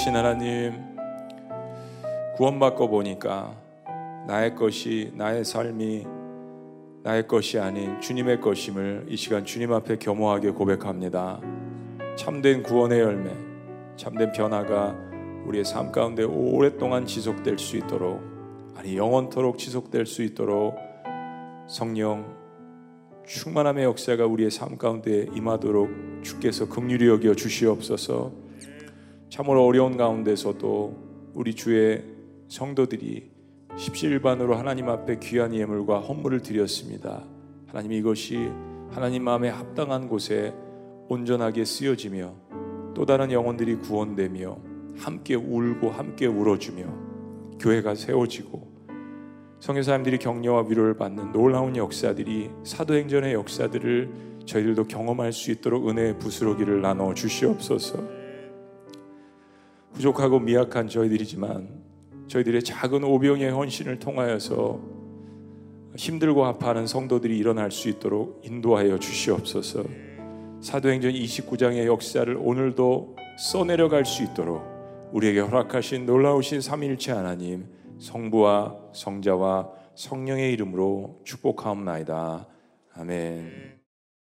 계신 하나님 구원받고 보니까 나의 것이 나의 삶이 나의 것이 아닌 주님의 것임을 이 시간 주님 앞에 겸허하게 고백합니다. 참된 구원의 열매, 참된 변화가 우리의 삶 가운데 오랫동안 지속될 수 있도록 아니 영원토록 지속될 수 있도록 성령 충만함의 역사가 우리의 삶 가운데 임하도록 주께서 긍휼히 여겨 주시옵소서. 참으로 어려운 가운데서도 우리 주의 성도들이 십시일반으로 하나님 앞에 귀한 예물과 헌물을 드렸습니다. 하나님 이것이 하나님 마음에 합당한 곳에 온전하게 쓰여지며 또 다른 영혼들이 구원되며 함께 울고 함께 울어주며 교회가 세워지고 성교사님들이 격려와 위로를 받는 놀라운 역사들이 사도행전의 역사들을 저희들도 경험할 수 있도록 은혜의 부스러기를 나눠 주시옵소서. 부족하고 미약한 저희들이지만 저희들의 작은 오병의 헌신을 통하여서 힘들고 아파하는 성도들이 일어날 수 있도록 인도하여 주시옵소서. 사도행전 29장의 역사를 오늘도 써내려갈 수 있도록 우리에게 허락하신 놀라우신 삼일체 하나님 성부와 성자와 성령의 이름으로 축복하옵나이다. 아멘.